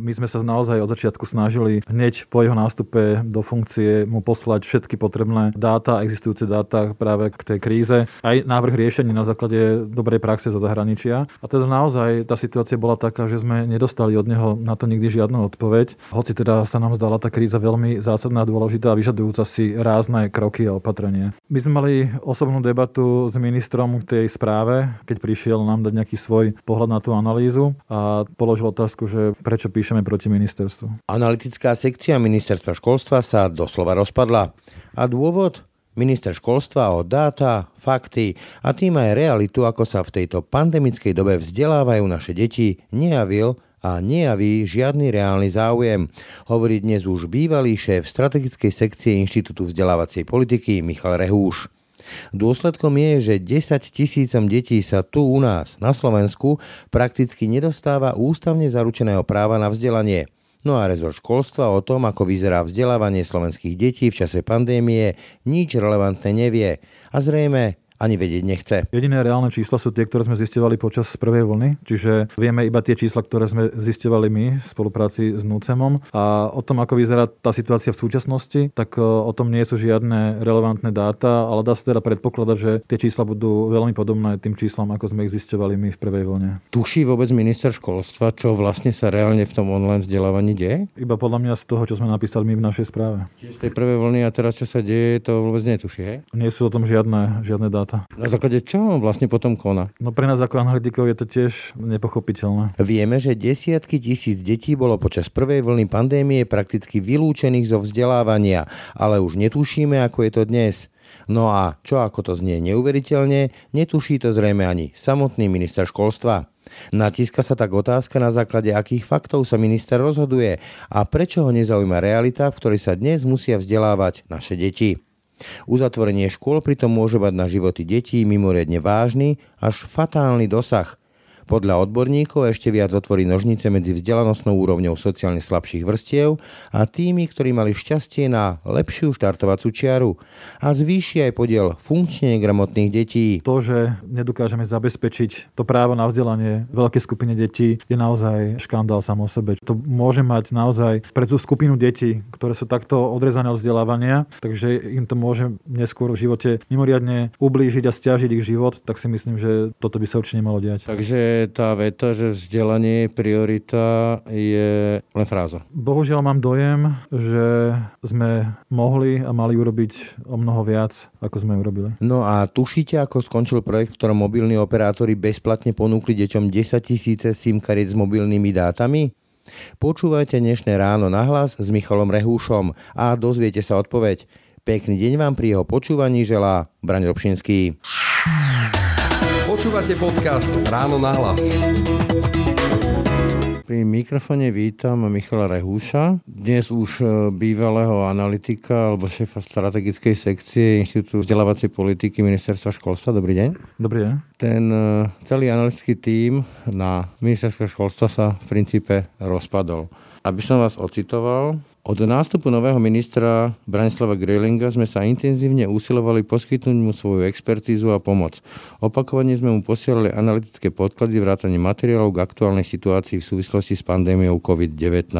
My sme sa naozaj od začiatku snažili hneď po jeho nástupe do funkcie mu poslať všetky potrebné dáta, existujúce dáta práve k tej kríze, aj návrh riešení na základe dobrej praxe zo zahraničia. A teda naozaj tá situácia bola taká, že sme nedostali od neho na to nikdy žiadnu odpoveď. Hoci teda sa nám zdala tá kríza veľmi zásadná, dôležitá a vyžadujúca si rázne kroky a opatrenia. My sme mali osobnú debatu s ministrom k tej správe, keď prišiel nám dať nejaký svoj pohľad na tú analýzu a položil otázku, že prečo píšeme proti ministerstvu. Analytická sekcia ministerstva školstva sa doslova rozpadla. A dôvod? Minister školstva o dáta, fakty a tým aj realitu, ako sa v tejto pandemickej dobe vzdelávajú naše deti, nejavil a nejaví žiadny reálny záujem, hovorí dnes už bývalý šéf strategickej sekcie Inštitútu vzdelávacej politiky Michal Rehúš. Dôsledkom je, že 10 tisícom detí sa tu u nás, na Slovensku, prakticky nedostáva ústavne zaručeného práva na vzdelanie. No a rezort školstva o tom, ako vyzerá vzdelávanie slovenských detí v čase pandémie, nič relevantné nevie. A zrejme ani vedieť nechce. Jediné reálne čísla sú tie, ktoré sme zistovali počas prvej vlny, čiže vieme iba tie čísla, ktoré sme zistovali my v spolupráci s NUCEMom a o tom, ako vyzerá tá situácia v súčasnosti, tak e, o tom nie sú žiadne relevantné dáta, ale dá sa teda predpokladať, že tie čísla budú veľmi podobné tým číslam, ako sme ich zistovali my v prvej vlne. Tuší vôbec minister školstva, čo vlastne sa reálne v tom online vzdelávaní deje? Iba podľa mňa z toho, čo sme napísali my v našej správe. Z tej prvej vlny a teraz čo sa deje, to vôbec netuší, hej? Nie sú o tom žiadne, žiadne dáta dáta. Na základe čoho on vlastne potom koná? No pre nás ako analytikov je to tiež nepochopiteľné. Vieme, že desiatky tisíc detí bolo počas prvej vlny pandémie prakticky vylúčených zo vzdelávania, ale už netušíme, ako je to dnes. No a čo ako to znie neuveriteľne, netuší to zrejme ani samotný minister školstva. Natíska sa tak otázka, na základe akých faktov sa minister rozhoduje a prečo ho nezaujíma realita, v ktorej sa dnes musia vzdelávať naše deti. Uzatvorenie škôl pritom môže mať na životy detí mimoriadne vážny až fatálny dosah. Podľa odborníkov ešte viac otvorí nožnice medzi vzdelanostnou úrovňou sociálne slabších vrstiev a tými, ktorí mali šťastie na lepšiu štartovacú čiaru a zvýši aj podiel funkčne negramotných detí. To, že nedokážeme zabezpečiť to právo na vzdelanie veľkej skupine detí, je naozaj škandál samo o sebe. To môže mať naozaj pre tú skupinu detí, ktoré sú takto odrezané od vzdelávania, takže im to môže neskôr v živote mimoriadne ublížiť a stiažiť ich život, tak si myslím, že toto by sa určite nemalo diať. Takže tá veta, že vzdelanie je priorita, je len fráza. Bohužiaľ mám dojem, že sme mohli a mali urobiť o mnoho viac, ako sme urobili. No a tušíte, ako skončil projekt, v ktorom mobilní operátori bezplatne ponúkli deťom 10 tisíce SIM kariet s mobilnými dátami? Počúvajte dnešné ráno na hlas s Michalom Rehúšom a dozviete sa odpoveď. Pekný deň vám pri jeho počúvaní želá Braň Robšinský. Počúvate podcast Ráno na hlas. Pri mikrofone vítam Michala Rehúša, dnes už e, bývalého analytika alebo šéfa strategickej sekcie Inštitútu vzdelávacej politiky Ministerstva školstva. Dobrý deň. Dobrý deň. Ten e, celý analytický tím na Ministerstvo školstva sa v princípe rozpadol. Aby som vás ocitoval, od nástupu nového ministra Branislava Grelinga sme sa intenzívne usilovali poskytnúť mu svoju expertízu a pomoc. Opakovane sme mu posielali analytické podklady vrátane materiálov k aktuálnej situácii v súvislosti s pandémiou COVID-19.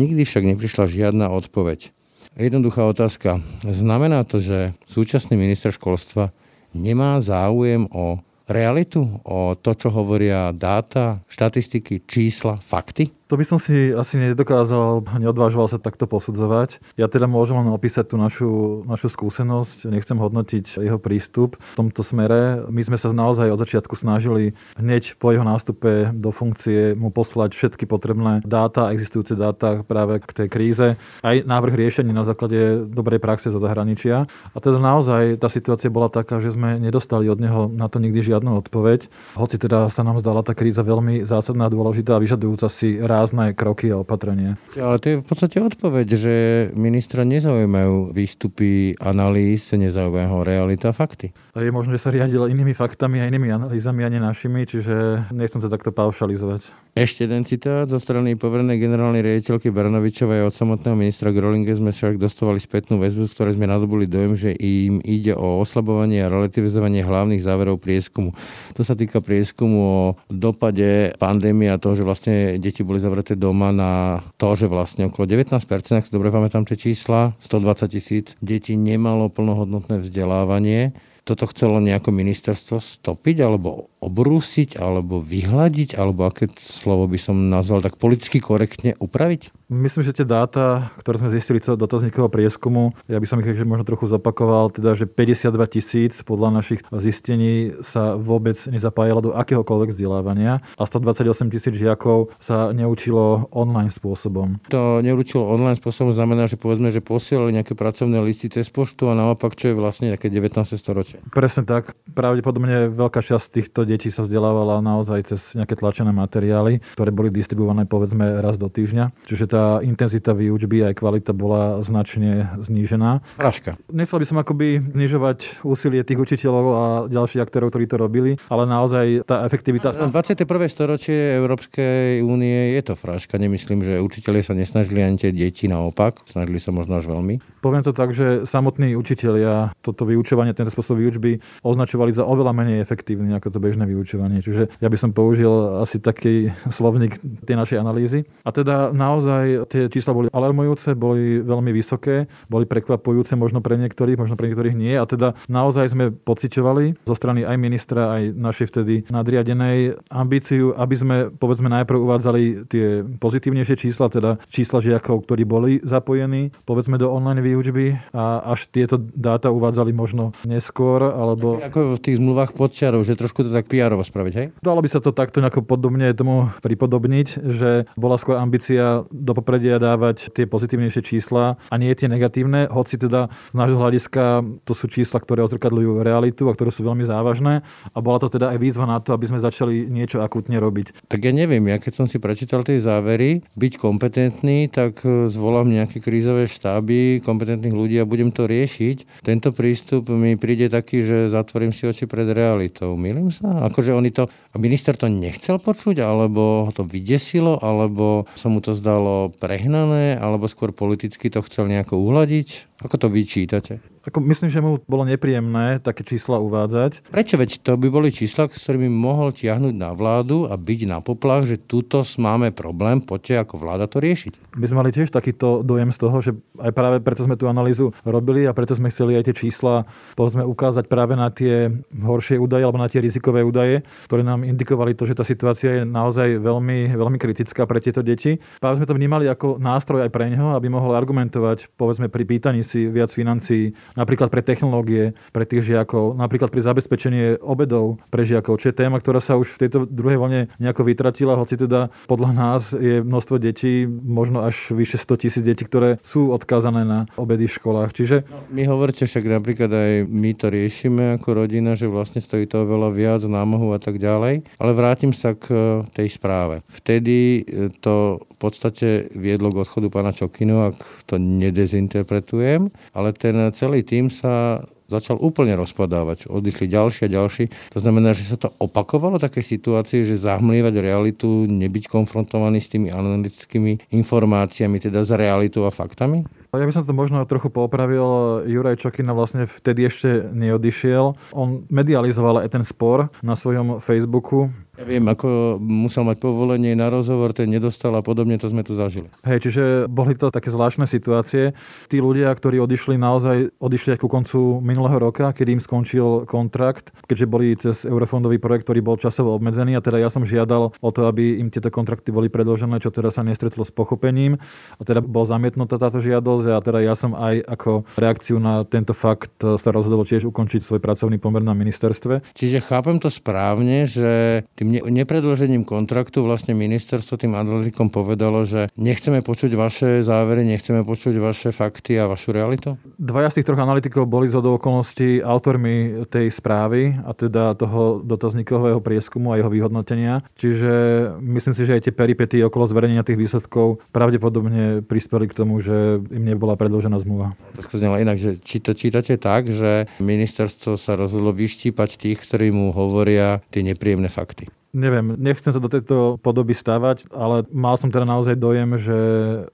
Nikdy však neprišla žiadna odpoveď. Jednoduchá otázka. Znamená to, že súčasný minister školstva nemá záujem o realitu, o to, čo hovoria dáta, štatistiky, čísla, fakty? To by som si asi nedokázal, neodvážoval sa takto posudzovať. Ja teda môžem len opísať tú našu, našu skúsenosť, nechcem hodnotiť jeho prístup v tomto smere. My sme sa naozaj od začiatku snažili hneď po jeho nástupe do funkcie mu poslať všetky potrebné dáta, existujúce dáta práve k tej kríze, aj návrh riešení na základe dobrej praxe zo zahraničia. A teda naozaj tá situácia bola taká, že sme nedostali od neho na to nikdy žiadnu odpoveď. Hoci teda sa nám zdala tá kríza veľmi zásadná, dôležitá a vyžadujúca si rázne kroky a opatrenia. Ale to je v podstate odpoveď, že ministra nezaujímajú výstupy analýz, nezaujímajú ho realita a fakty. Je možné, že sa riadil inými faktami a inými analýzami a nie našimi, čiže nechcem sa takto paušalizovať. Ešte jeden citát zo strany poverenej generálnej riaditeľky Baranovičovej od samotného ministra Grolinge sme však dostávali spätnú väzbu, z ktorej sme nadobuli dojem, že im ide o oslabovanie a relativizovanie hlavných záverov prieskumu. To sa týka prieskumu o dopade pandémie a toho, že vlastne deti boli zavreté doma na to, že vlastne okolo 19%, ak si dobre pamätám tie čísla, 120 tisíc detí nemalo plnohodnotné vzdelávanie toto chcelo nejako ministerstvo stopiť, alebo obrúsiť, alebo vyhľadiť, alebo aké slovo by som nazval tak politicky korektne upraviť? Myslím, že tie dáta, ktoré sme zistili do dotazníkového prieskumu, ja by som ich ešte možno trochu zopakoval, teda, že 52 tisíc podľa našich zistení sa vôbec nezapájalo do akéhokoľvek vzdelávania a 128 tisíc žiakov sa neučilo online spôsobom. To neučilo online spôsobom znamená, že povedzme, že posielali nejaké pracovné listy cez poštu a naopak, čo je vlastne nejaké 19. storočie. Presne tak. Pravdepodobne veľká časť týchto detí sa vzdelávala naozaj cez nejaké tlačené materiály, ktoré boli distribuované povedzme raz do týždňa. Čiže tá intenzita výučby aj kvalita bola značne znížená. Fraška. Nechcel by som akoby znižovať úsilie tých učiteľov a ďalších aktérov, ktorí to robili, ale naozaj tá efektivita... Na 21. storočie Európskej únie je to fraška. Nemyslím, že učiteľe sa nesnažili ani tie deti naopak. Snažili sa možno až veľmi. Poviem to tak, že samotní učiteľia toto vyučovanie, tento spôsob výučby označovali za oveľa menej efektívny ako to bežné vyučovanie. Čiže ja by som použil asi taký slovník tej našej analýzy. A teda naozaj naozaj tie čísla boli alarmujúce, boli veľmi vysoké, boli prekvapujúce možno pre niektorých, možno pre niektorých nie. A teda naozaj sme pociťovali zo strany aj ministra, aj našej vtedy nadriadenej ambíciu, aby sme povedzme najprv uvádzali tie pozitívnejšie čísla, teda čísla žiakov, ktorí boli zapojení povedzme do online výučby a až tieto dáta uvádzali možno neskôr, alebo... Ako v tých zmluvách podčiarov, že trošku to tak pr spraviť, hej? Dalo by sa to takto nejako podobne tomu pripodobniť, že bola skôr ambícia do popredia dávať tie pozitívnejšie čísla a nie tie negatívne, hoci teda z nášho hľadiska to sú čísla, ktoré odzrkadľujú realitu a ktoré sú veľmi závažné a bola to teda aj výzva na to, aby sme začali niečo akutne robiť. Tak ja neviem, ja keď som si prečítal tie závery, byť kompetentný, tak e, zvolám nejaké krízové štáby kompetentných ľudí a budem to riešiť. Tento prístup mi príde taký, že zatvorím si oči pred realitou. Milím sa? Akože oni to, minister to nechcel počuť, alebo ho to vydesilo, alebo sa mu to zdalo prehnané, alebo skôr politicky to chcel nejako uhladiť? Ako to vyčítate? Ako myslím, že mu bolo nepríjemné také čísla uvádzať. Prečo? Veď to by boli čísla, s ktorými mohol tiahnuť na vládu a byť na poplach, že tuto máme problém, poďte ako vláda to riešiť. My sme mali tiež takýto dojem z toho, že aj práve preto sme tú analýzu robili a preto sme chceli aj tie čísla povedzme ukázať práve na tie horšie údaje alebo na tie rizikové údaje, ktoré nám indikovali to, že tá situácia je naozaj veľmi, veľmi kritická pre tieto deti. Práve sme to vnímali ako nástroj aj pre neho, aby mohol argumentovať povedzme pri pýtaní si viac financií napríklad pre technológie, pre tých žiakov, napríklad pri zabezpečenie obedov pre žiakov, čo je téma, ktorá sa už v tejto druhej vlne nejako vytratila, hoci teda podľa nás je množstvo detí, možno až vyše 100 tisíc detí, ktoré sú odkázané na obedy v školách. Čiže... No, my hovoríte však napríklad aj my to riešime ako rodina, že vlastne stojí to veľa viac námahu a tak ďalej. Ale vrátim sa k e, tej správe. Vtedy e, to v podstate viedlo k odchodu pána Čokinu, ak to nedezinterpretujem, ale ten celý tým sa začal úplne rozpadávať. Odišli ďalší a ďalší. To znamená, že sa to opakovalo také situácie, že zahmlievať realitu, nebyť konfrontovaný s tými analytickými informáciami, teda s realitou a faktami? Ja by som to možno trochu popravil. Juraj Čokina vlastne vtedy ešte neodišiel. On medializoval aj ten spor na svojom Facebooku. Ja viem, ako musel mať povolenie na rozhovor, ten nedostal a podobne, to sme tu zažili. Hej, čiže boli to také zvláštne situácie. Tí ľudia, ktorí odišli, naozaj odišli aj ku koncu minulého roka, kedy im skončil kontrakt, keďže boli cez eurofondový projekt, ktorý bol časovo obmedzený a teda ja som žiadal o to, aby im tieto kontrakty boli predložené, čo teda sa nestretlo s pochopením a teda bol zamietnutá táto žiadosť a teda ja som aj ako reakciu na tento fakt sa rozhodol tiež ukončiť svoj pracovný pomer na ministerstve. Čiže chápem to správne, že tým nepredložením kontraktu vlastne ministerstvo tým analytikom povedalo, že nechceme počuť vaše závery, nechceme počuť vaše fakty a vašu realitu? Dvaja z tých troch analytikov boli z okolností autormi tej správy a teda toho dotazníkového prieskumu a jeho vyhodnotenia. Čiže myslím si, že aj tie peripety okolo zverejnenia tých výsledkov pravdepodobne prispeli k tomu, že im nebola predložená zmluva. Znamená inak, že či to čítate tak, že ministerstvo sa rozhodlo vyštípať tých, ktorí mu hovoria tie nepríjemné fakty. Neviem, nechcem sa do tejto podoby stavať, ale mal som teda naozaj dojem, že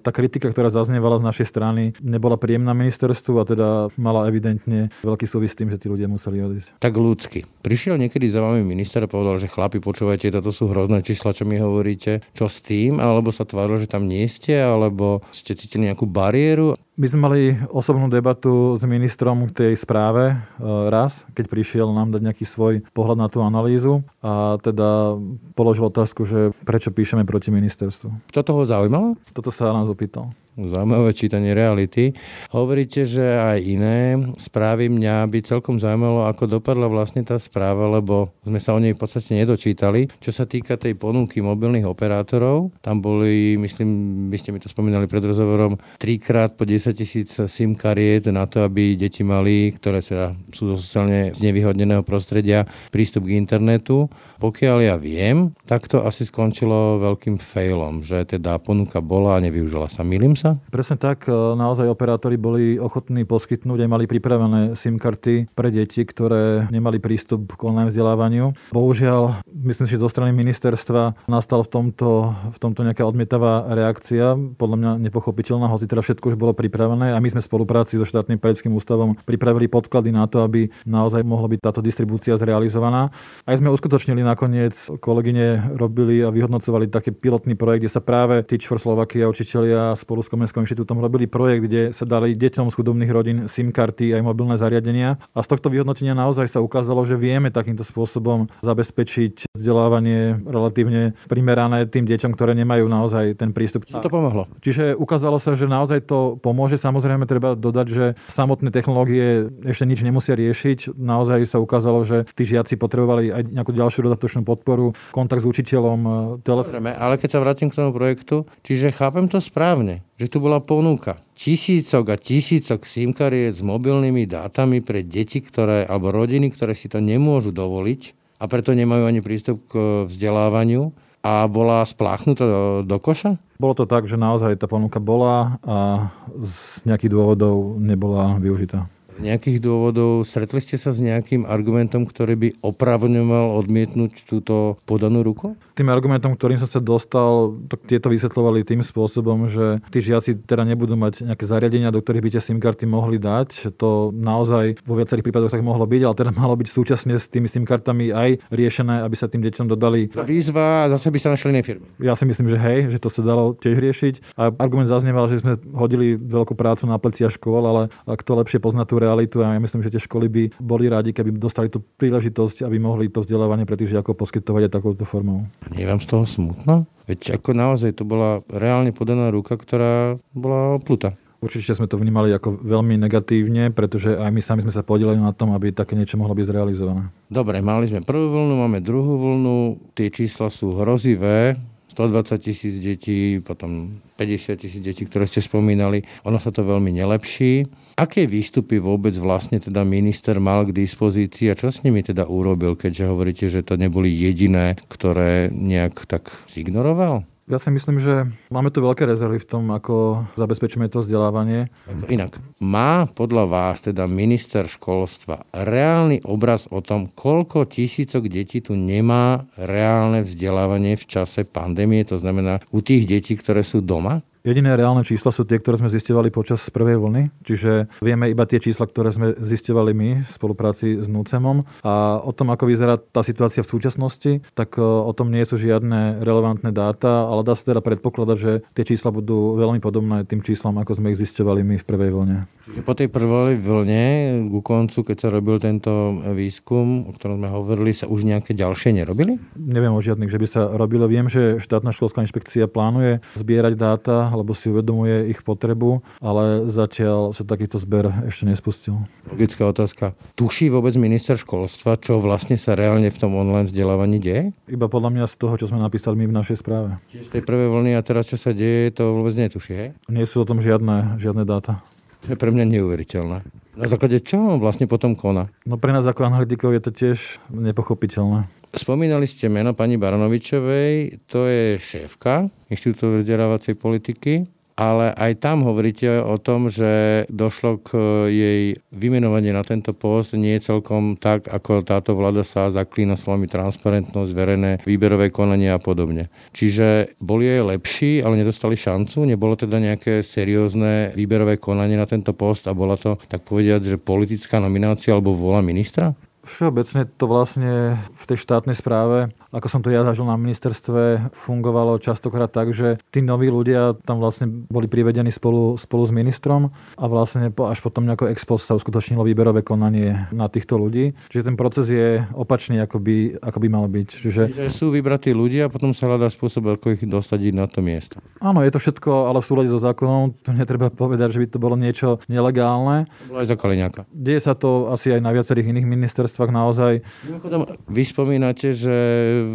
tá kritika, ktorá zaznievala z našej strany, nebola príjemná ministerstvu a teda mala evidentne veľký súvis s tým, že tí ľudia museli odísť. Tak ľudsky. Prišiel niekedy za vami minister a povedal, že chlapi, počúvajte, toto sú hrozné čísla, čo mi hovoríte. Čo s tým? Alebo sa tvárilo, že tam nie ste? Alebo ste cítili nejakú bariéru? My sme mali osobnú debatu s ministrom k tej správe e, raz, keď prišiel nám dať nejaký svoj pohľad na tú analýzu a teda položil otázku, že prečo píšeme proti ministerstvu. Toto ho zaujímalo? Toto sa nás opýtal zaujímavé čítanie reality. Hovoríte, že aj iné správy mňa by celkom zaujímalo, ako dopadla vlastne tá správa, lebo sme sa o nej v podstate nedočítali. Čo sa týka tej ponuky mobilných operátorov, tam boli, myslím, by ste mi to spomínali pred rozhovorom, trikrát po 10 tisíc SIM kariet na to, aby deti mali, ktoré teda sú zo sociálne znevýhodneného prostredia, prístup k internetu. Pokiaľ ja viem, tak to asi skončilo veľkým failom, že teda ponuka bola a nevyužila sa. Milím sa? Presne tak, e, naozaj operátori boli ochotní poskytnúť aj mali pripravené SIM karty pre deti, ktoré nemali prístup k online vzdelávaniu. Bohužiaľ, myslím si, že zo strany ministerstva nastal v tomto, v tomto nejaká odmietavá reakcia, podľa mňa nepochopiteľná, hoci teda všetko už bolo pripravené a my sme v spolupráci so štátnym pedagogickým ústavom pripravili podklady na to, aby naozaj mohla byť táto distribúcia zrealizovaná. Aj sme uskutočnili nakoniec, kolegyne robili a vyhodnocovali taký pilotný projekt, kde sa práve Teach for Slovakia učitelia spolu s Komenskom inštitútom robili projekt, kde sa dali deťom z chudobných rodín SIM karty aj mobilné zariadenia. A z tohto vyhodnotenia naozaj sa ukázalo, že vieme takýmto spôsobom zabezpečiť vzdelávanie relatívne primerané tým deťom, ktoré nemajú naozaj ten prístup. To pomohlo? Čiže ukázalo sa, že naozaj to pomôže. Samozrejme treba dodať, že samotné technológie ešte nič nemusia riešiť. Naozaj sa ukázalo, že tí žiaci potrebovali aj nejakú ďalšiu dodatočnú podporu, kontakt s učiteľom, telefón. Ale keď sa vrátim k tomu projektu, čiže chápem to správne že tu bola ponuka tisícok a tisícok SIM kariet s mobilnými dátami pre deti, ktoré, alebo rodiny, ktoré si to nemôžu dovoliť a preto nemajú ani prístup k vzdelávaniu a bola spláchnutá do, do koša? Bolo to tak, že naozaj tá ponuka bola a z nejakých dôvodov nebola využitá nejakých dôvodov stretli ste sa s nejakým argumentom, ktorý by opravňoval odmietnúť túto podanú ruku? Tým argumentom, ktorým som sa dostal, tak tieto vysvetľovali tým spôsobom, že tí žiaci teda nebudú mať nejaké zariadenia, do ktorých by tie SIM karty mohli dať. To naozaj vo viacerých prípadoch tak mohlo byť, ale teda malo byť súčasne s tými SIM kartami aj riešené, aby sa tým deťom dodali. Výzva a zase by sa našli iné firmy. Ja si myslím, že hej, že to sa dalo tiež riešiť. A argument zaznieval, že sme hodili veľkú prácu na plecia škôl, ale kto lepšie pozná tú realitu a ja myslím, že tie školy by boli rádi, keby dostali tú príležitosť, aby mohli to vzdelávanie pre tých žiakov poskytovať aj takouto formou. Nie je vám z toho smutno? Veď ako naozaj to bola reálne podaná ruka, ktorá bola oplutá. Určite sme to vnímali ako veľmi negatívne, pretože aj my sami sme sa podielali na tom, aby také niečo mohlo byť zrealizované. Dobre, mali sme prvú vlnu, máme druhú vlnu, tie čísla sú hrozivé, 120 tisíc detí, potom 50 tisíc detí, ktoré ste spomínali. Ono sa to veľmi nelepší. Aké výstupy vôbec vlastne teda minister mal k dispozícii a čo s nimi teda urobil, keďže hovoríte, že to neboli jediné, ktoré nejak tak zignoroval? Ja si myslím, že máme tu veľké rezervy v tom, ako zabezpečíme to vzdelávanie. Inak, má podľa vás teda minister školstva reálny obraz o tom, koľko tisícok detí tu nemá reálne vzdelávanie v čase pandémie, to znamená u tých detí, ktoré sú doma? Jediné reálne čísla sú tie, ktoré sme zistovali počas prvej vlny, čiže vieme iba tie čísla, ktoré sme zistovali my v spolupráci s NUCEMom a o tom, ako vyzerá tá situácia v súčasnosti, tak e, o tom nie sú žiadne relevantné dáta, ale dá sa teda predpokladať, že tie čísla budú veľmi podobné tým číslam, ako sme ich zistovali my v prvej vlne. Čiže po tej prvej vlne, ku koncu, keď sa robil tento výskum, o ktorom sme hovorili, sa už nejaké ďalšie nerobili? Neviem o žiadnych, že by sa robilo. Viem, že štátna školská inšpekcia plánuje zbierať dáta lebo si uvedomuje ich potrebu, ale zatiaľ sa takýto zber ešte nespustil. Logická otázka. Tuší vôbec minister školstva, čo vlastne sa reálne v tom online vzdelávaní deje? Iba podľa mňa z toho, čo sme napísali my v našej správe. Z tej prvej vlny a teraz čo sa deje, to vôbec netuší, hej? Nie sú o tom žiadne, žiadne dáta. To je pre mňa neuveriteľné. Na základe čo on vlastne potom koná? No pre nás ako analytikov je to tiež nepochopiteľné. Spomínali ste meno pani Baranovičovej, to je šéfka Inštitútu vzdelávacej politiky ale aj tam hovoríte o tom, že došlo k jej vymenovaniu na tento post nie celkom tak, ako táto vláda sa zaklína slovami transparentnosť, verejné výberové konanie a podobne. Čiže boli jej lepší, ale nedostali šancu? Nebolo teda nejaké seriózne výberové konanie na tento post a bola to, tak povediať, že politická nominácia alebo vola ministra? Všeobecne to vlastne v tej štátnej správe, ako som to ja zažil na ministerstve, fungovalo častokrát tak, že tí noví ľudia tam vlastne boli privedení spolu, spolu s ministrom a vlastne až potom nejako ex post sa uskutočnilo výberové konanie na týchto ľudí. Čiže ten proces je opačný, ako by, ako by mal byť. Čiže... Čiže sú vybratí ľudia a potom sa hľadá spôsob, ako ich dostať na to miesto. Áno, je to všetko, ale v súlade so zákonom. Tu netreba povedať, že by to bolo niečo nelegálne. Bolo aj za Kaliňáka. Deje sa to asi aj na viacerých iných ministerstvách naozaj. Mimochodom, vy spomínate, že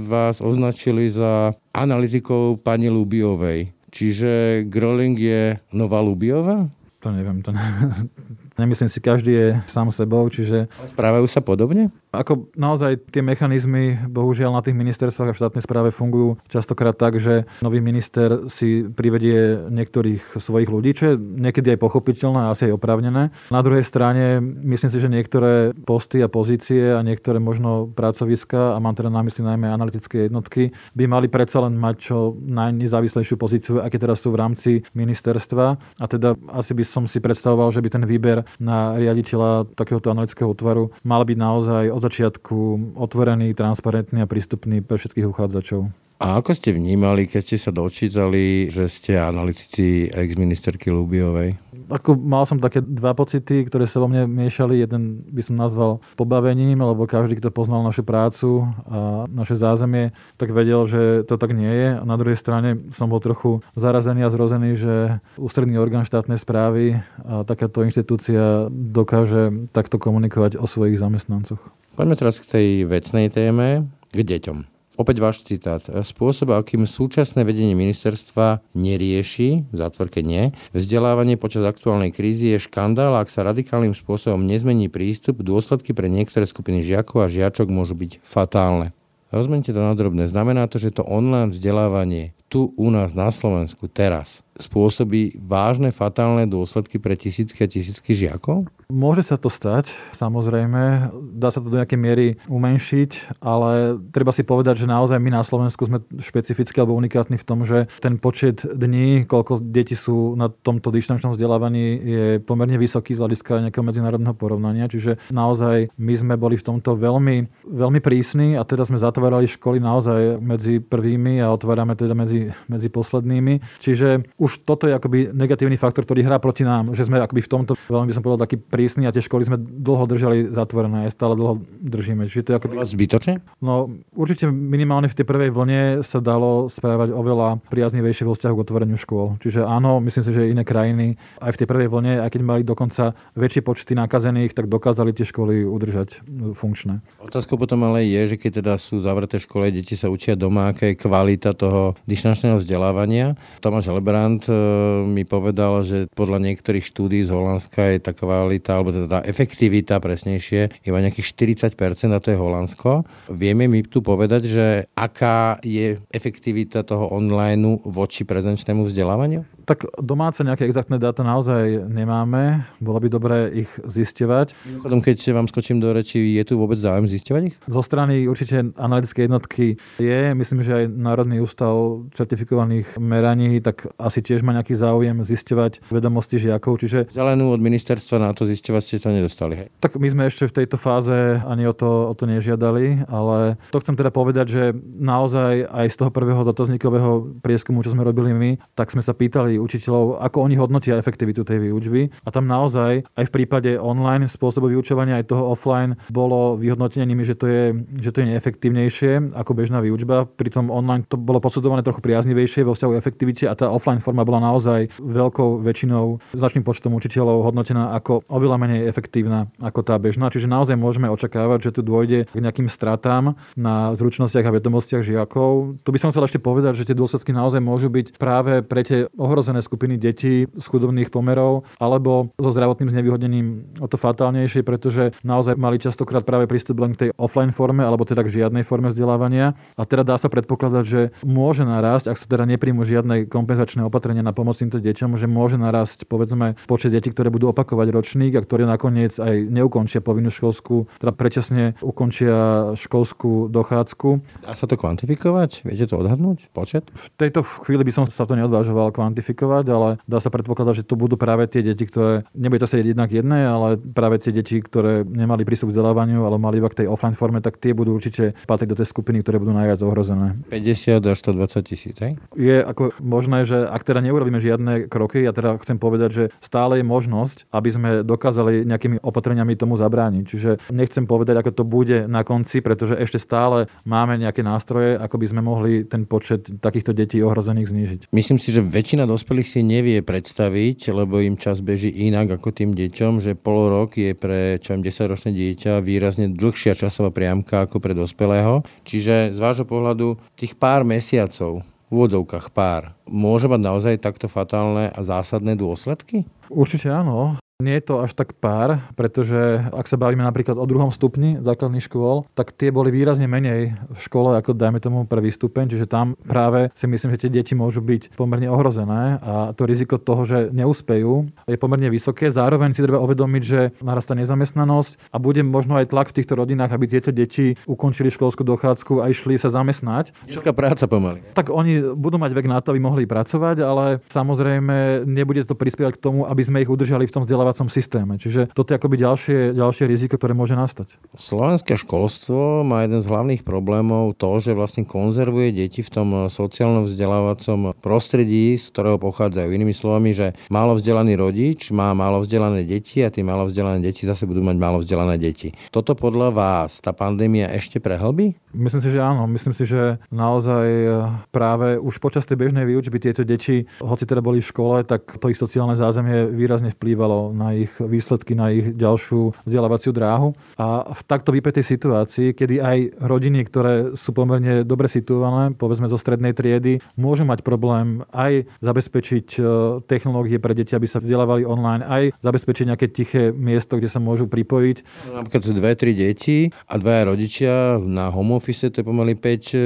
vás označili za analytikov pani Lubiovej. Čiže Groling je nová Lubiova? To neviem, to ne... Nemyslím si, každý je sám sebou, čiže... Správajú sa podobne? Ako naozaj tie mechanizmy, bohužiaľ na tých ministerstvách a v štátnej správe fungujú častokrát tak, že nový minister si privedie niektorých svojich ľudí, čo je niekedy aj pochopiteľné a asi aj oprávnené. Na druhej strane myslím si, že niektoré posty a pozície a niektoré možno pracoviska, a mám teda na mysli najmä analytické jednotky, by mali predsa len mať čo najnezávislejšiu pozíciu, aké teraz sú v rámci ministerstva. A teda asi by som si predstavoval, že by ten výber na riaditeľa takéhoto analytického útvaru mal byť naozaj od začiatku otvorený, transparentný a prístupný pre všetkých uchádzačov. A ako ste vnímali, keď ste sa dočítali, že ste analytici ex-ministerky Lubiovej? Ako mal som také dva pocity, ktoré sa vo mne miešali. Jeden by som nazval pobavením, lebo každý, kto poznal našu prácu a naše zázemie, tak vedel, že to tak nie je. A na druhej strane som bol trochu zarazený a zrozený, že ústredný orgán štátnej správy a takáto inštitúcia dokáže takto komunikovať o svojich zamestnancoch. Poďme teraz k tej vecnej téme, k deťom. Opäť váš citát. Spôsob, akým súčasné vedenie ministerstva nerieši, v zátvorke nie, vzdelávanie počas aktuálnej krízy je škandál, ak sa radikálnym spôsobom nezmení prístup, dôsledky pre niektoré skupiny žiakov a žiačok môžu byť fatálne. Rozmente to na drobné. Znamená to, že to online vzdelávanie tu u nás na Slovensku teraz spôsobí vážne fatálne dôsledky pre tisícky a tisícky žiakov? Môže sa to stať, samozrejme. Dá sa to do nejakej miery umenšiť, ale treba si povedať, že naozaj my na Slovensku sme špecificky alebo unikátni v tom, že ten počet dní, koľko deti sú na tomto dištančnom vzdelávaní, je pomerne vysoký z hľadiska nejakého medzinárodného porovnania. Čiže naozaj my sme boli v tomto veľmi, veľmi prísni a teda sme zatvárali školy naozaj medzi prvými a otvárame teda medzi, medzi poslednými. Čiže už toto je akoby negatívny faktor, ktorý hrá proti nám, že sme akoby v tomto, veľmi by som povedal, taký prísny a tie školy sme dlho držali zatvorené, aj stále dlho držíme. Čiže to je akoby... Zbytočne? No určite minimálne v tej prvej vlne sa dalo správať oveľa priaznivejšie vo vzťahu k otvoreniu škôl. Čiže áno, myslím si, že iné krajiny aj v tej prvej vlne, aj keď mali dokonca väčšie počty nakazených, tak dokázali tie školy udržať funkčné. Otázka potom ale je, že keď teda sú zavreté školy, deti sa učia doma, aká je kvalita toho dištančného vzdelávania. Tomáš Lebrant Grant e, mi povedal, že podľa niektorých štúdí z Holandska je tá kvalita, alebo teda tá efektivita presnejšie, iba nejakých 40% a to je Holandsko. Vieme mi tu povedať, že aká je efektivita toho online voči prezenčnému vzdelávaniu? Tak domáce nejaké exaktné dáta naozaj nemáme. Bolo by dobré ich zisťovať. Mimochodom, keď vám skočím do reči, je tu vôbec záujem zisťovať ich? Zo strany určite analytické jednotky je. Myslím, že aj Národný ústav certifikovaných meraní, tak asi tiež má nejaký záujem zisťovať vedomosti žiakov. Čiže... Zelenú od ministerstva na to zisťovať ste to nedostali. Hej? Tak my sme ešte v tejto fáze ani o to, o to nežiadali, ale to chcem teda povedať, že naozaj aj z toho prvého dotazníkového prieskumu, čo sme robili my, tak sme sa pýtali pýtali učiteľov, ako oni hodnotia efektivitu tej výučby. A tam naozaj aj v prípade online spôsobu vyučovania aj toho offline bolo vyhodnotenie nimi, že to je, že to je neefektívnejšie ako bežná výučba. Pritom online to bolo posudzované trochu priaznivejšie vo vzťahu efektivite a tá offline forma bola naozaj veľkou väčšinou značným počtom učiteľov hodnotená ako oveľa menej efektívna ako tá bežná. Čiže naozaj môžeme očakávať, že tu dôjde k nejakým stratám na zručnostiach a vedomostiach žiakov. Tu by som chcel ešte povedať, že tie dôsledky naozaj môžu byť práve pre tie ohrozené skupiny detí z chudobných pomerov alebo so zdravotným znevýhodnením o to fatálnejšie, pretože naozaj mali častokrát práve prístup len k tej offline forme alebo teda k žiadnej forme vzdelávania. A teda dá sa predpokladať, že môže narásť, ak sa teda nepríjmu žiadne kompenzačné opatrenia na pomoc týmto deťom, že môže narásť povedzme počet detí, ktoré budú opakovať ročník a ktoré nakoniec aj neukončia povinnú školskú, teda predčasne ukončia školskú dochádzku. Dá sa to kvantifikovať? Viete to odhadnúť? Počet? V tejto chvíli by som sa to neodvážoval kvantifikovať, ale dá sa predpokladať, že to budú práve tie deti, ktoré, nebude to sedieť jednak jedné, ale práve tie deti, ktoré nemali prístup k vzdelávaniu, ale mali iba k tej offline forme, tak tie budú určite patriť do tej skupiny, ktoré budú najviac ohrozené. 50 až 120 tisíc, hej? Je ako možné, že ak teda neurobíme žiadne kroky, ja teda chcem povedať, že stále je možnosť, aby sme dokázali nejakými opatreniami tomu zabrániť. Čiže nechcem povedať, ako to bude na konci, pretože ešte stále máme nejaké nástroje, ako by sme mohli ten počet takýchto detí ohrozených znížiť. Myslím si, že väčšina dospelých si nevie predstaviť, lebo im čas beží inak ako tým deťom, že pol rok je pre čo 10-ročné dieťa výrazne dlhšia časová priamka ako pre dospelého. Čiže z vášho pohľadu tých pár mesiacov v úvodzovkách pár, môže mať naozaj takto fatálne a zásadné dôsledky? Určite áno. Nie je to až tak pár, pretože ak sa bavíme napríklad o druhom stupni základných škôl, tak tie boli výrazne menej v škole ako dajme tomu prvý stupeň, čiže tam práve si myslím, že tie deti môžu byť pomerne ohrozené a to riziko toho, že neúspejú, je pomerne vysoké. Zároveň si treba uvedomiť, že narastá nezamestnanosť a bude možno aj tlak v týchto rodinách, aby tieto deti ukončili školskú dochádzku a išli sa zamestnať. Detská práca pomaly. Tak oni budú mať vek na to, aby mohli pracovať, ale samozrejme nebude to prispievať k tomu, aby sme ich udržali v tom vzdelávaní vzdelávacom systéme. Čiže toto je akoby ďalšie, ďalšie riziko, ktoré môže nastať. Slovenské školstvo má jeden z hlavných problémov to, že vlastne konzervuje deti v tom sociálnom vzdelávacom prostredí, z ktorého pochádzajú. Inými slovami, že málo vzdelaný rodič má málo vzdelané deti a tí málo vzdelané deti zase budú mať málo vzdelané deti. Toto podľa vás tá pandémia ešte prehlbí? Myslím si, že áno. Myslím si, že naozaj práve už počas tej bežnej výučby tieto deti, hoci teda boli v škole, tak to ich sociálne zázemie výrazne vplývalo na ich výsledky, na ich ďalšiu vzdelávaciu dráhu. A v takto vypetej situácii, kedy aj rodiny, ktoré sú pomerne dobre situované, povedzme zo strednej triedy, môžu mať problém aj zabezpečiť e, technológie pre deti, aby sa vzdelávali online, aj zabezpečiť nejaké tiché miesto, kde sa môžu pripojiť. Napríklad dve, tri deti a dvaja rodičia na home office, to je pomaly 5 e,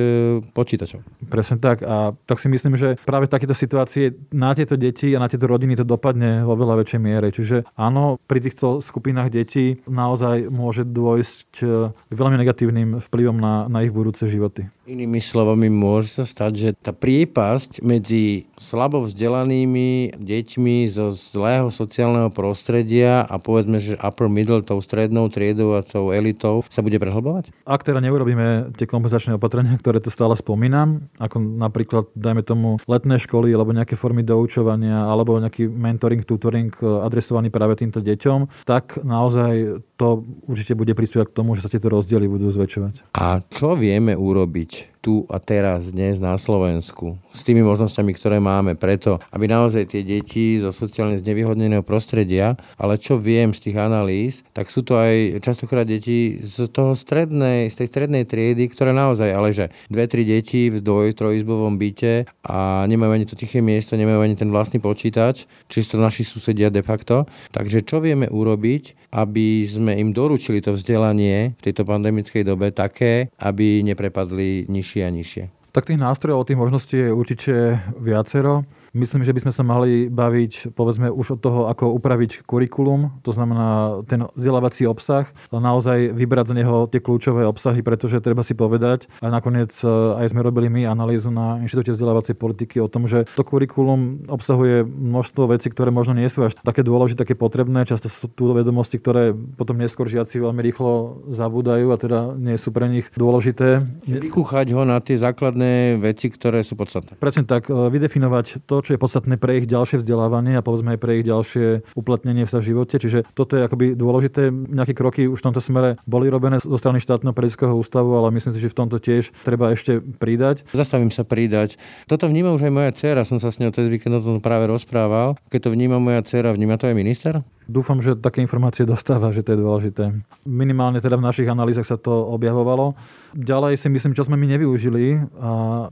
počítačov. Presne tak. A tak si myslím, že práve v takéto situácii na tieto deti a na tieto rodiny to dopadne vo veľa väčšej miere. Čiže áno, pri týchto skupinách detí naozaj môže dôjsť e, k veľmi negatívnym vplyvom na, na ich budúce životy. Inými slovami, môže sa stať, že tá priepasť medzi slabo vzdelanými deťmi zo zlého sociálneho prostredia a povedzme, že upper middle, tou strednou triedou a tou elitou sa bude prehlbovať? Ak teda neurobíme tie kompenzačné opatrenia, ktoré tu stále spomínam, ako napríklad, dajme tomu, letné školy alebo nejaké formy doučovania alebo nejaký mentoring, tutoring e, adresovaný práve týmto deťom, tak naozaj to určite bude prispievať k tomu, že sa tieto rozdiely budú zväčšovať. A čo vieme urobiť tu a teraz, dnes na Slovensku, s tými možnosťami, ktoré máme, preto, aby naozaj tie deti zo sociálne znevýhodneného prostredia, ale čo viem z tých analýz, tak sú to aj častokrát deti z toho strednej, z tej strednej triedy, ktoré naozaj, ale že dve, tri deti v dvoj, trojizbovom byte a nemajú ani to tiché miesto, nemajú ani ten vlastný počítač, čisto naši susedia de facto. Takže čo vieme urobiť, aby sme im doručili to vzdelanie v tejto pandemickej dobe také, aby neprepadli niž nižšie a nižšie. Tak tých nástrojov, tých možností je určite viacero. Myslím, že by sme sa mali baviť povedzme už od toho, ako upraviť kurikulum, to znamená ten vzdelávací obsah, naozaj vybrať z neho tie kľúčové obsahy, pretože treba si povedať, a nakoniec e, aj sme robili my analýzu na Inštitúte vzdelávacej politiky o tom, že to kurikulum obsahuje množstvo vecí, ktoré možno nie sú až také dôležité, také potrebné. Často sú tu vedomosti, ktoré potom neskôr žiaci veľmi rýchlo zabúdajú a teda nie sú pre nich dôležité. Vykúchať ho na tie základné veci, ktoré sú podstatné. Presne tak, e, vydefinovať to, to, čo je podstatné pre ich ďalšie vzdelávanie a povedzme aj pre ich ďalšie uplatnenie sa v živote. Čiže toto je akoby dôležité. Nejaké kroky už v tomto smere boli robené zo strany štátneho periodického ústavu, ale myslím si, že v tomto tiež treba ešte pridať. Zastavím sa pridať. Toto vníma už aj moja dcera, som sa s ňou cez víkend o tom práve rozprával. Keď to vníma moja dcera, vníma to aj minister? Dúfam, že také informácie dostáva, že to je dôležité. Minimálne teda v našich analýzach sa to objavovalo. Ďalej si myslím, čo sme my nevyužili a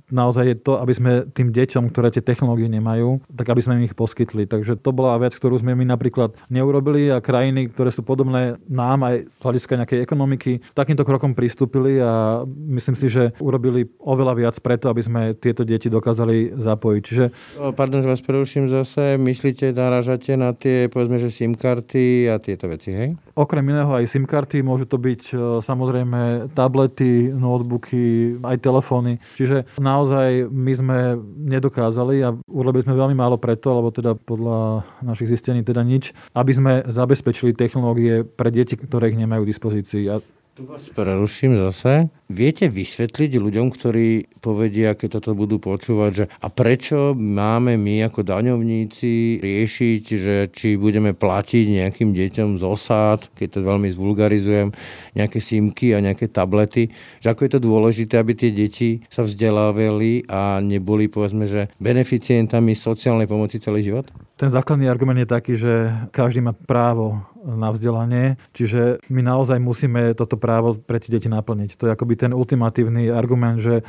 naozaj je to, aby sme tým deťom, ktoré tie technológie nemajú, tak aby sme im ich poskytli. Takže to bola vec, ktorú sme my napríklad neurobili a krajiny, ktoré sú podobné nám aj hľadiska nejakej ekonomiky, takýmto krokom pristúpili a myslím si, že urobili oveľa viac preto, aby sme tieto deti dokázali zapojiť. Čiže... Pardon, že vás preruším zase. Myslíte, narážate na tie, povedzme, že SIM karty a tieto veci, hej? Okrem iného aj SIM karty, môžu to byť e, samozrejme tablety, notebooky, aj telefóny. Čiže naozaj my sme nedokázali a urobili sme veľmi málo preto, alebo teda podľa našich zistení teda nič, aby sme zabezpečili technológie pre deti, ktoré ich nemajú k dispozícii. A tu vás preruším zase. Viete vysvetliť ľuďom, ktorí povedia, keď toto budú počúvať, že a prečo máme my ako daňovníci riešiť, že či budeme platiť nejakým deťom z osád, keď to veľmi zvulgarizujem, nejaké simky a nejaké tablety, že ako je to dôležité, aby tie deti sa vzdelávali a neboli, povedzme, že beneficientami sociálnej pomoci celý život? Ten základný argument je taký, že každý má právo na vzdelanie, čiže my naozaj musíme toto právo pre tie deti naplniť. To je akoby ten ultimatívny argument, že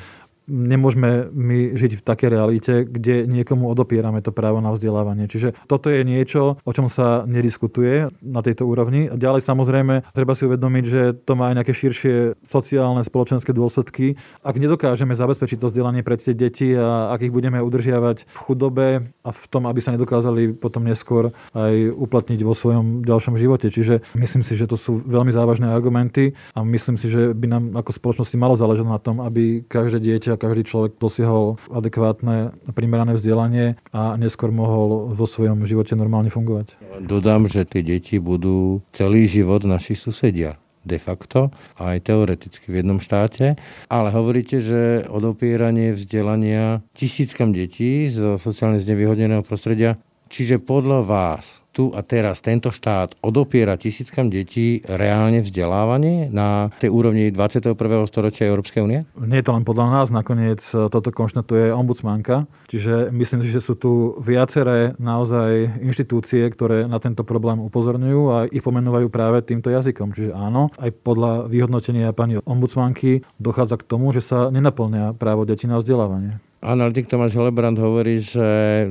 nemôžeme my žiť v takej realite, kde niekomu odopierame to právo na vzdelávanie. Čiže toto je niečo, o čom sa nediskutuje na tejto úrovni. Ďalej samozrejme treba si uvedomiť, že to má aj nejaké širšie sociálne, spoločenské dôsledky. Ak nedokážeme zabezpečiť to vzdelanie pre tie deti a ak ich budeme udržiavať v chudobe a v tom, aby sa nedokázali potom neskôr aj uplatniť vo svojom ďalšom živote. Čiže myslím si, že to sú veľmi závažné argumenty a myslím si, že by nám ako spoločnosti malo záležať na tom, aby každé dieťa každý človek dosiahol adekvátne primerané vzdelanie a neskôr mohol vo svojom živote normálne fungovať. Dodám, že tie deti budú celý život naši susedia de facto, aj teoreticky v jednom štáte, ale hovoríte, že odopieranie vzdelania tisíckam detí zo sociálne znevýhodneného prostredia, čiže podľa vás tu a teraz tento štát odopiera tisíckam detí reálne vzdelávanie na tej úrovni 21. storočia Európskej únie? Nie je to len podľa nás, nakoniec e, toto konštatuje ombudsmanka, čiže myslím si, že sú tu viaceré naozaj inštitúcie, ktoré na tento problém upozorňujú a ich pomenúvajú práve týmto jazykom. Čiže áno, aj podľa vyhodnotenia pani ombudsmanky dochádza k tomu, že sa nenaplňa právo detí na vzdelávanie. Analytik Tomáš Helebrand hovorí, že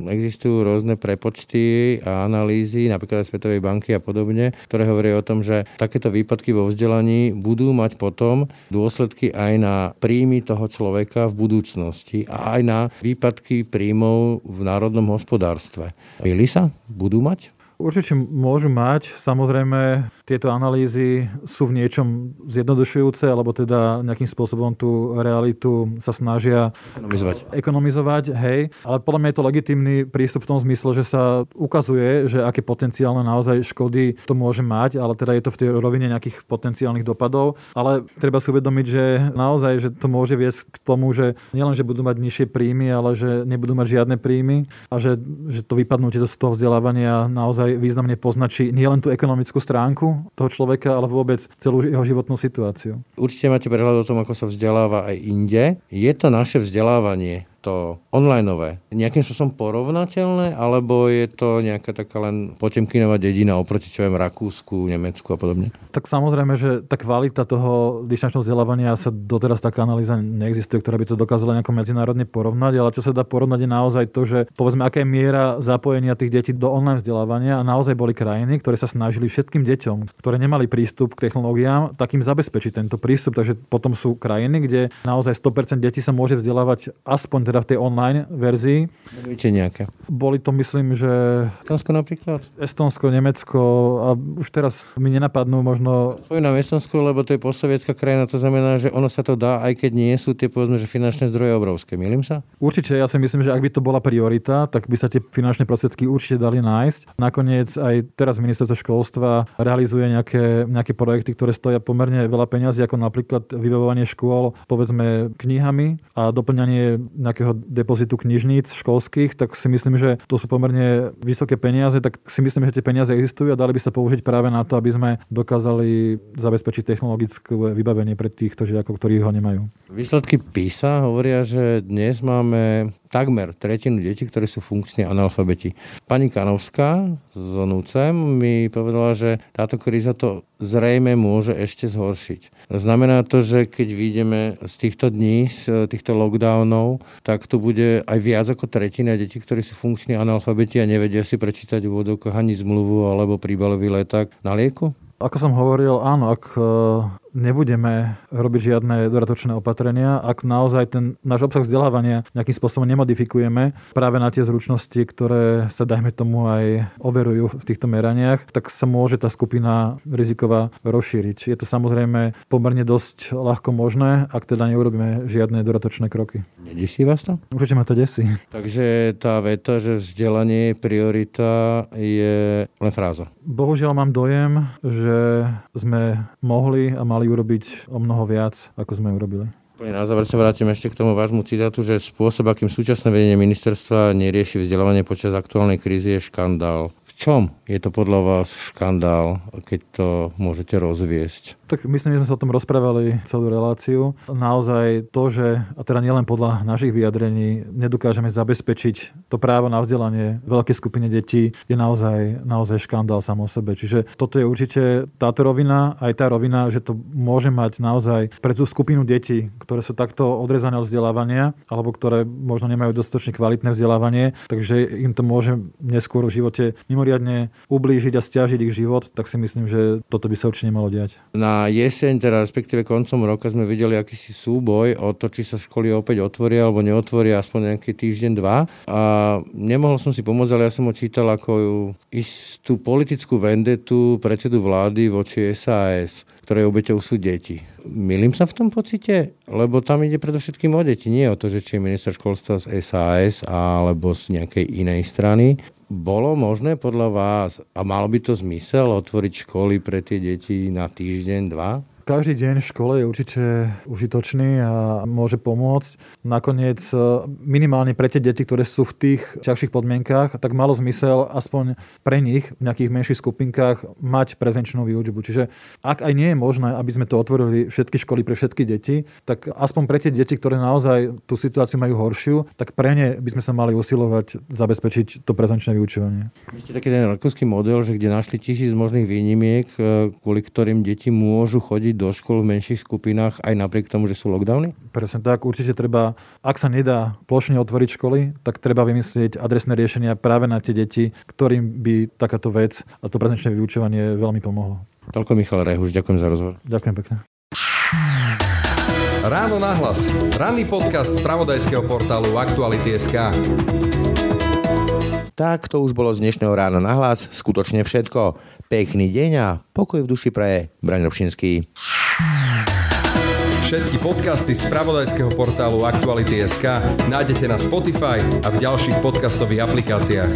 existujú rôzne prepočty a analýzy, napríklad Svetovej banky a podobne, ktoré hovoria o tom, že takéto výpadky vo vzdelaní budú mať potom dôsledky aj na príjmy toho človeka v budúcnosti a aj na výpadky príjmov v národnom hospodárstve. Mili sa? Budú mať? Určite môžu mať. Samozrejme, tieto analýzy sú v niečom zjednodušujúce, alebo teda nejakým spôsobom tú realitu sa snažia ekonomizovať. ekonomizovať hej. Ale podľa mňa je to legitimný prístup v tom zmysle, že sa ukazuje, že aké potenciálne naozaj škody to môže mať, ale teda je to v tej rovine nejakých potenciálnych dopadov. Ale treba si uvedomiť, že naozaj, že to môže viesť k tomu, že nielen, že budú mať nižšie príjmy, ale že nebudú mať žiadne príjmy a že, že to vypadnutie z toho vzdelávania naozaj významne poznačí nielen tú ekonomickú stránku toho človeka, ale vôbec celú jeho životnú situáciu. Určite máte prehľad o tom, ako sa vzdeláva aj inde. Je to naše vzdelávanie to onlineové nejakým spôsobom porovnateľné, alebo je to nejaká taká len potemkinová dedina oproti čo viem Rakúsku, Nemecku a podobne? Tak samozrejme, že tá kvalita toho distančného vzdelávania sa doteraz taká analýza neexistuje, ktorá by to dokázala nejako medzinárodne porovnať, ale čo sa dá porovnať je naozaj to, že povedzme, aká je miera zapojenia tých detí do online vzdelávania a naozaj boli krajiny, ktoré sa snažili všetkým deťom, ktoré nemali prístup k technológiám, takým zabezpečiť tento prístup. Takže potom sú krajiny, kde naozaj 100% detí sa môže vzdelávať aspoň teda v tej online verzii. Menujte nejaké. Boli to, myslím, že... Estonsko napríklad? Estonsko, Nemecko a už teraz mi nenapadnú možno... Spomínam Estonsko, lebo to je postsovietská krajina, to znamená, že ono sa to dá, aj keď nie sú tie povedzme, že finančné zdroje obrovské. Milím sa? Určite, ja si myslím, že ak by to bola priorita, tak by sa tie finančné prostriedky určite dali nájsť. Nakoniec aj teraz ministerstvo školstva realizuje nejaké, nejaké projekty, ktoré stoja pomerne veľa peňazí, ako napríklad vybavovanie škôl, povedzme, knihami a doplňanie nejakého väčšieho depozitu knižníc školských, tak si myslím, že to sú pomerne vysoké peniaze, tak si myslím, že tie peniaze existujú a dali by sa použiť práve na to, aby sme dokázali zabezpečiť technologické vybavenie pre týchto žiakov, ktorí ho nemajú. Výsledky PISA hovoria, že dnes máme takmer tretinu detí, ktorí sú funkční analfabeti. Pani Kanovská z NUCEM mi povedala, že táto kríza to zrejme môže ešte zhoršiť. Znamená to, že keď vyjdeme z týchto dní, z týchto lockdownov, tak tu bude aj viac ako tretina detí, ktorí sú funkční analfabeti a nevedia si prečítať v úvodoch ani zmluvu alebo príbalový leták na lieku? Ako som hovoril, áno, ak nebudeme robiť žiadne dodatočné opatrenia, ak naozaj ten náš obsah vzdelávania nejakým spôsobom nemodifikujeme práve na tie zručnosti, ktoré sa dajme tomu aj overujú v týchto meraniach, tak sa môže tá skupina riziková rozšíriť. Je to samozrejme pomerne dosť ľahko možné, ak teda neurobíme žiadne dodatočné kroky. Nedesí vás to? Určite ma to desí. Takže tá veta, že vzdelanie je priorita, je len fráza. Bohužiaľ mám dojem, že sme mohli a mali urobiť o mnoho viac, ako sme urobili. Na záver sa vrátim ešte k tomu vášmu citátu, že spôsob, akým súčasné vedenie ministerstva nerieši vzdelávanie počas aktuálnej krízy je škandál čom je to podľa vás škandál, keď to môžete rozviesť? Tak myslím, že sme sa o tom rozprávali celú reláciu. Naozaj to, že, a teda nielen podľa našich vyjadrení, nedokážeme zabezpečiť to právo na vzdelanie veľkej skupine detí, je naozaj, naozaj škandál samo o sebe. Čiže toto je určite táto rovina, aj tá rovina, že to môže mať naozaj pre tú skupinu detí, ktoré sú takto odrezané od vzdelávania, alebo ktoré možno nemajú dostatočne kvalitné vzdelávanie, takže im to môže neskôr v živote mimo mimoriadne ublížiť a stiažiť ich život, tak si myslím, že toto by sa určite nemalo diať. Na jeseň, teda respektíve koncom roka sme videli akýsi súboj o to, či sa školy opäť otvoria alebo neotvoria aspoň nejaký týždeň, dva. A nemohol som si pomôcť, ale ja som ho čítal ako istú politickú vendetu predsedu vlády voči SAS ktorej obeťou sú deti. Milím sa v tom pocite? Lebo tam ide predovšetkým o deti, nie o to, že či je minister školstva z SAS alebo z nejakej inej strany bolo možné podľa vás, a malo by to zmysel, otvoriť školy pre tie deti na týždeň, dva? Každý deň v škole je určite užitočný a môže pomôcť. Nakoniec e, minimálne pre tie deti, ktoré sú v tých ťažších podmienkách, tak malo zmysel aspoň pre nich v nejakých menších skupinkách mať prezenčnú výučbu. Čiže ak aj nie je možné, aby sme to otvorili všetky školy pre všetky deti, tak aspoň pre tie deti, ktoré naozaj tú situáciu majú horšiu, tak pre ne by sme sa mali usilovať zabezpečiť to prezenčné vyučovanie. Ešte taký ten rakúsky model, že kde našli tisíc možných výnimiek, e, kvôli ktorým deti môžu chodiť do škôl v menších skupinách aj napriek tomu, že sú lockdowny? Presne tak, určite treba, ak sa nedá plošne otvoriť školy, tak treba vymyslieť adresné riešenia práve na tie deti, ktorým by takáto vec a to prezenčné vyučovanie veľmi pomohlo. Toľko Michal Rehuš, ďakujem za rozhovor. Ďakujem pekne. Ráno nahlas. Ranný podcast z pravodajského portálu Aktuality.sk. Tak to už bolo z dnešného rána na hlas. Skutočne všetko. Pekný deň a pokoj v duši pre Braň Robšinský. Všetky podcasty z pravodajského portálu Aktuality.sk nájdete na Spotify a v ďalších podcastových aplikáciách.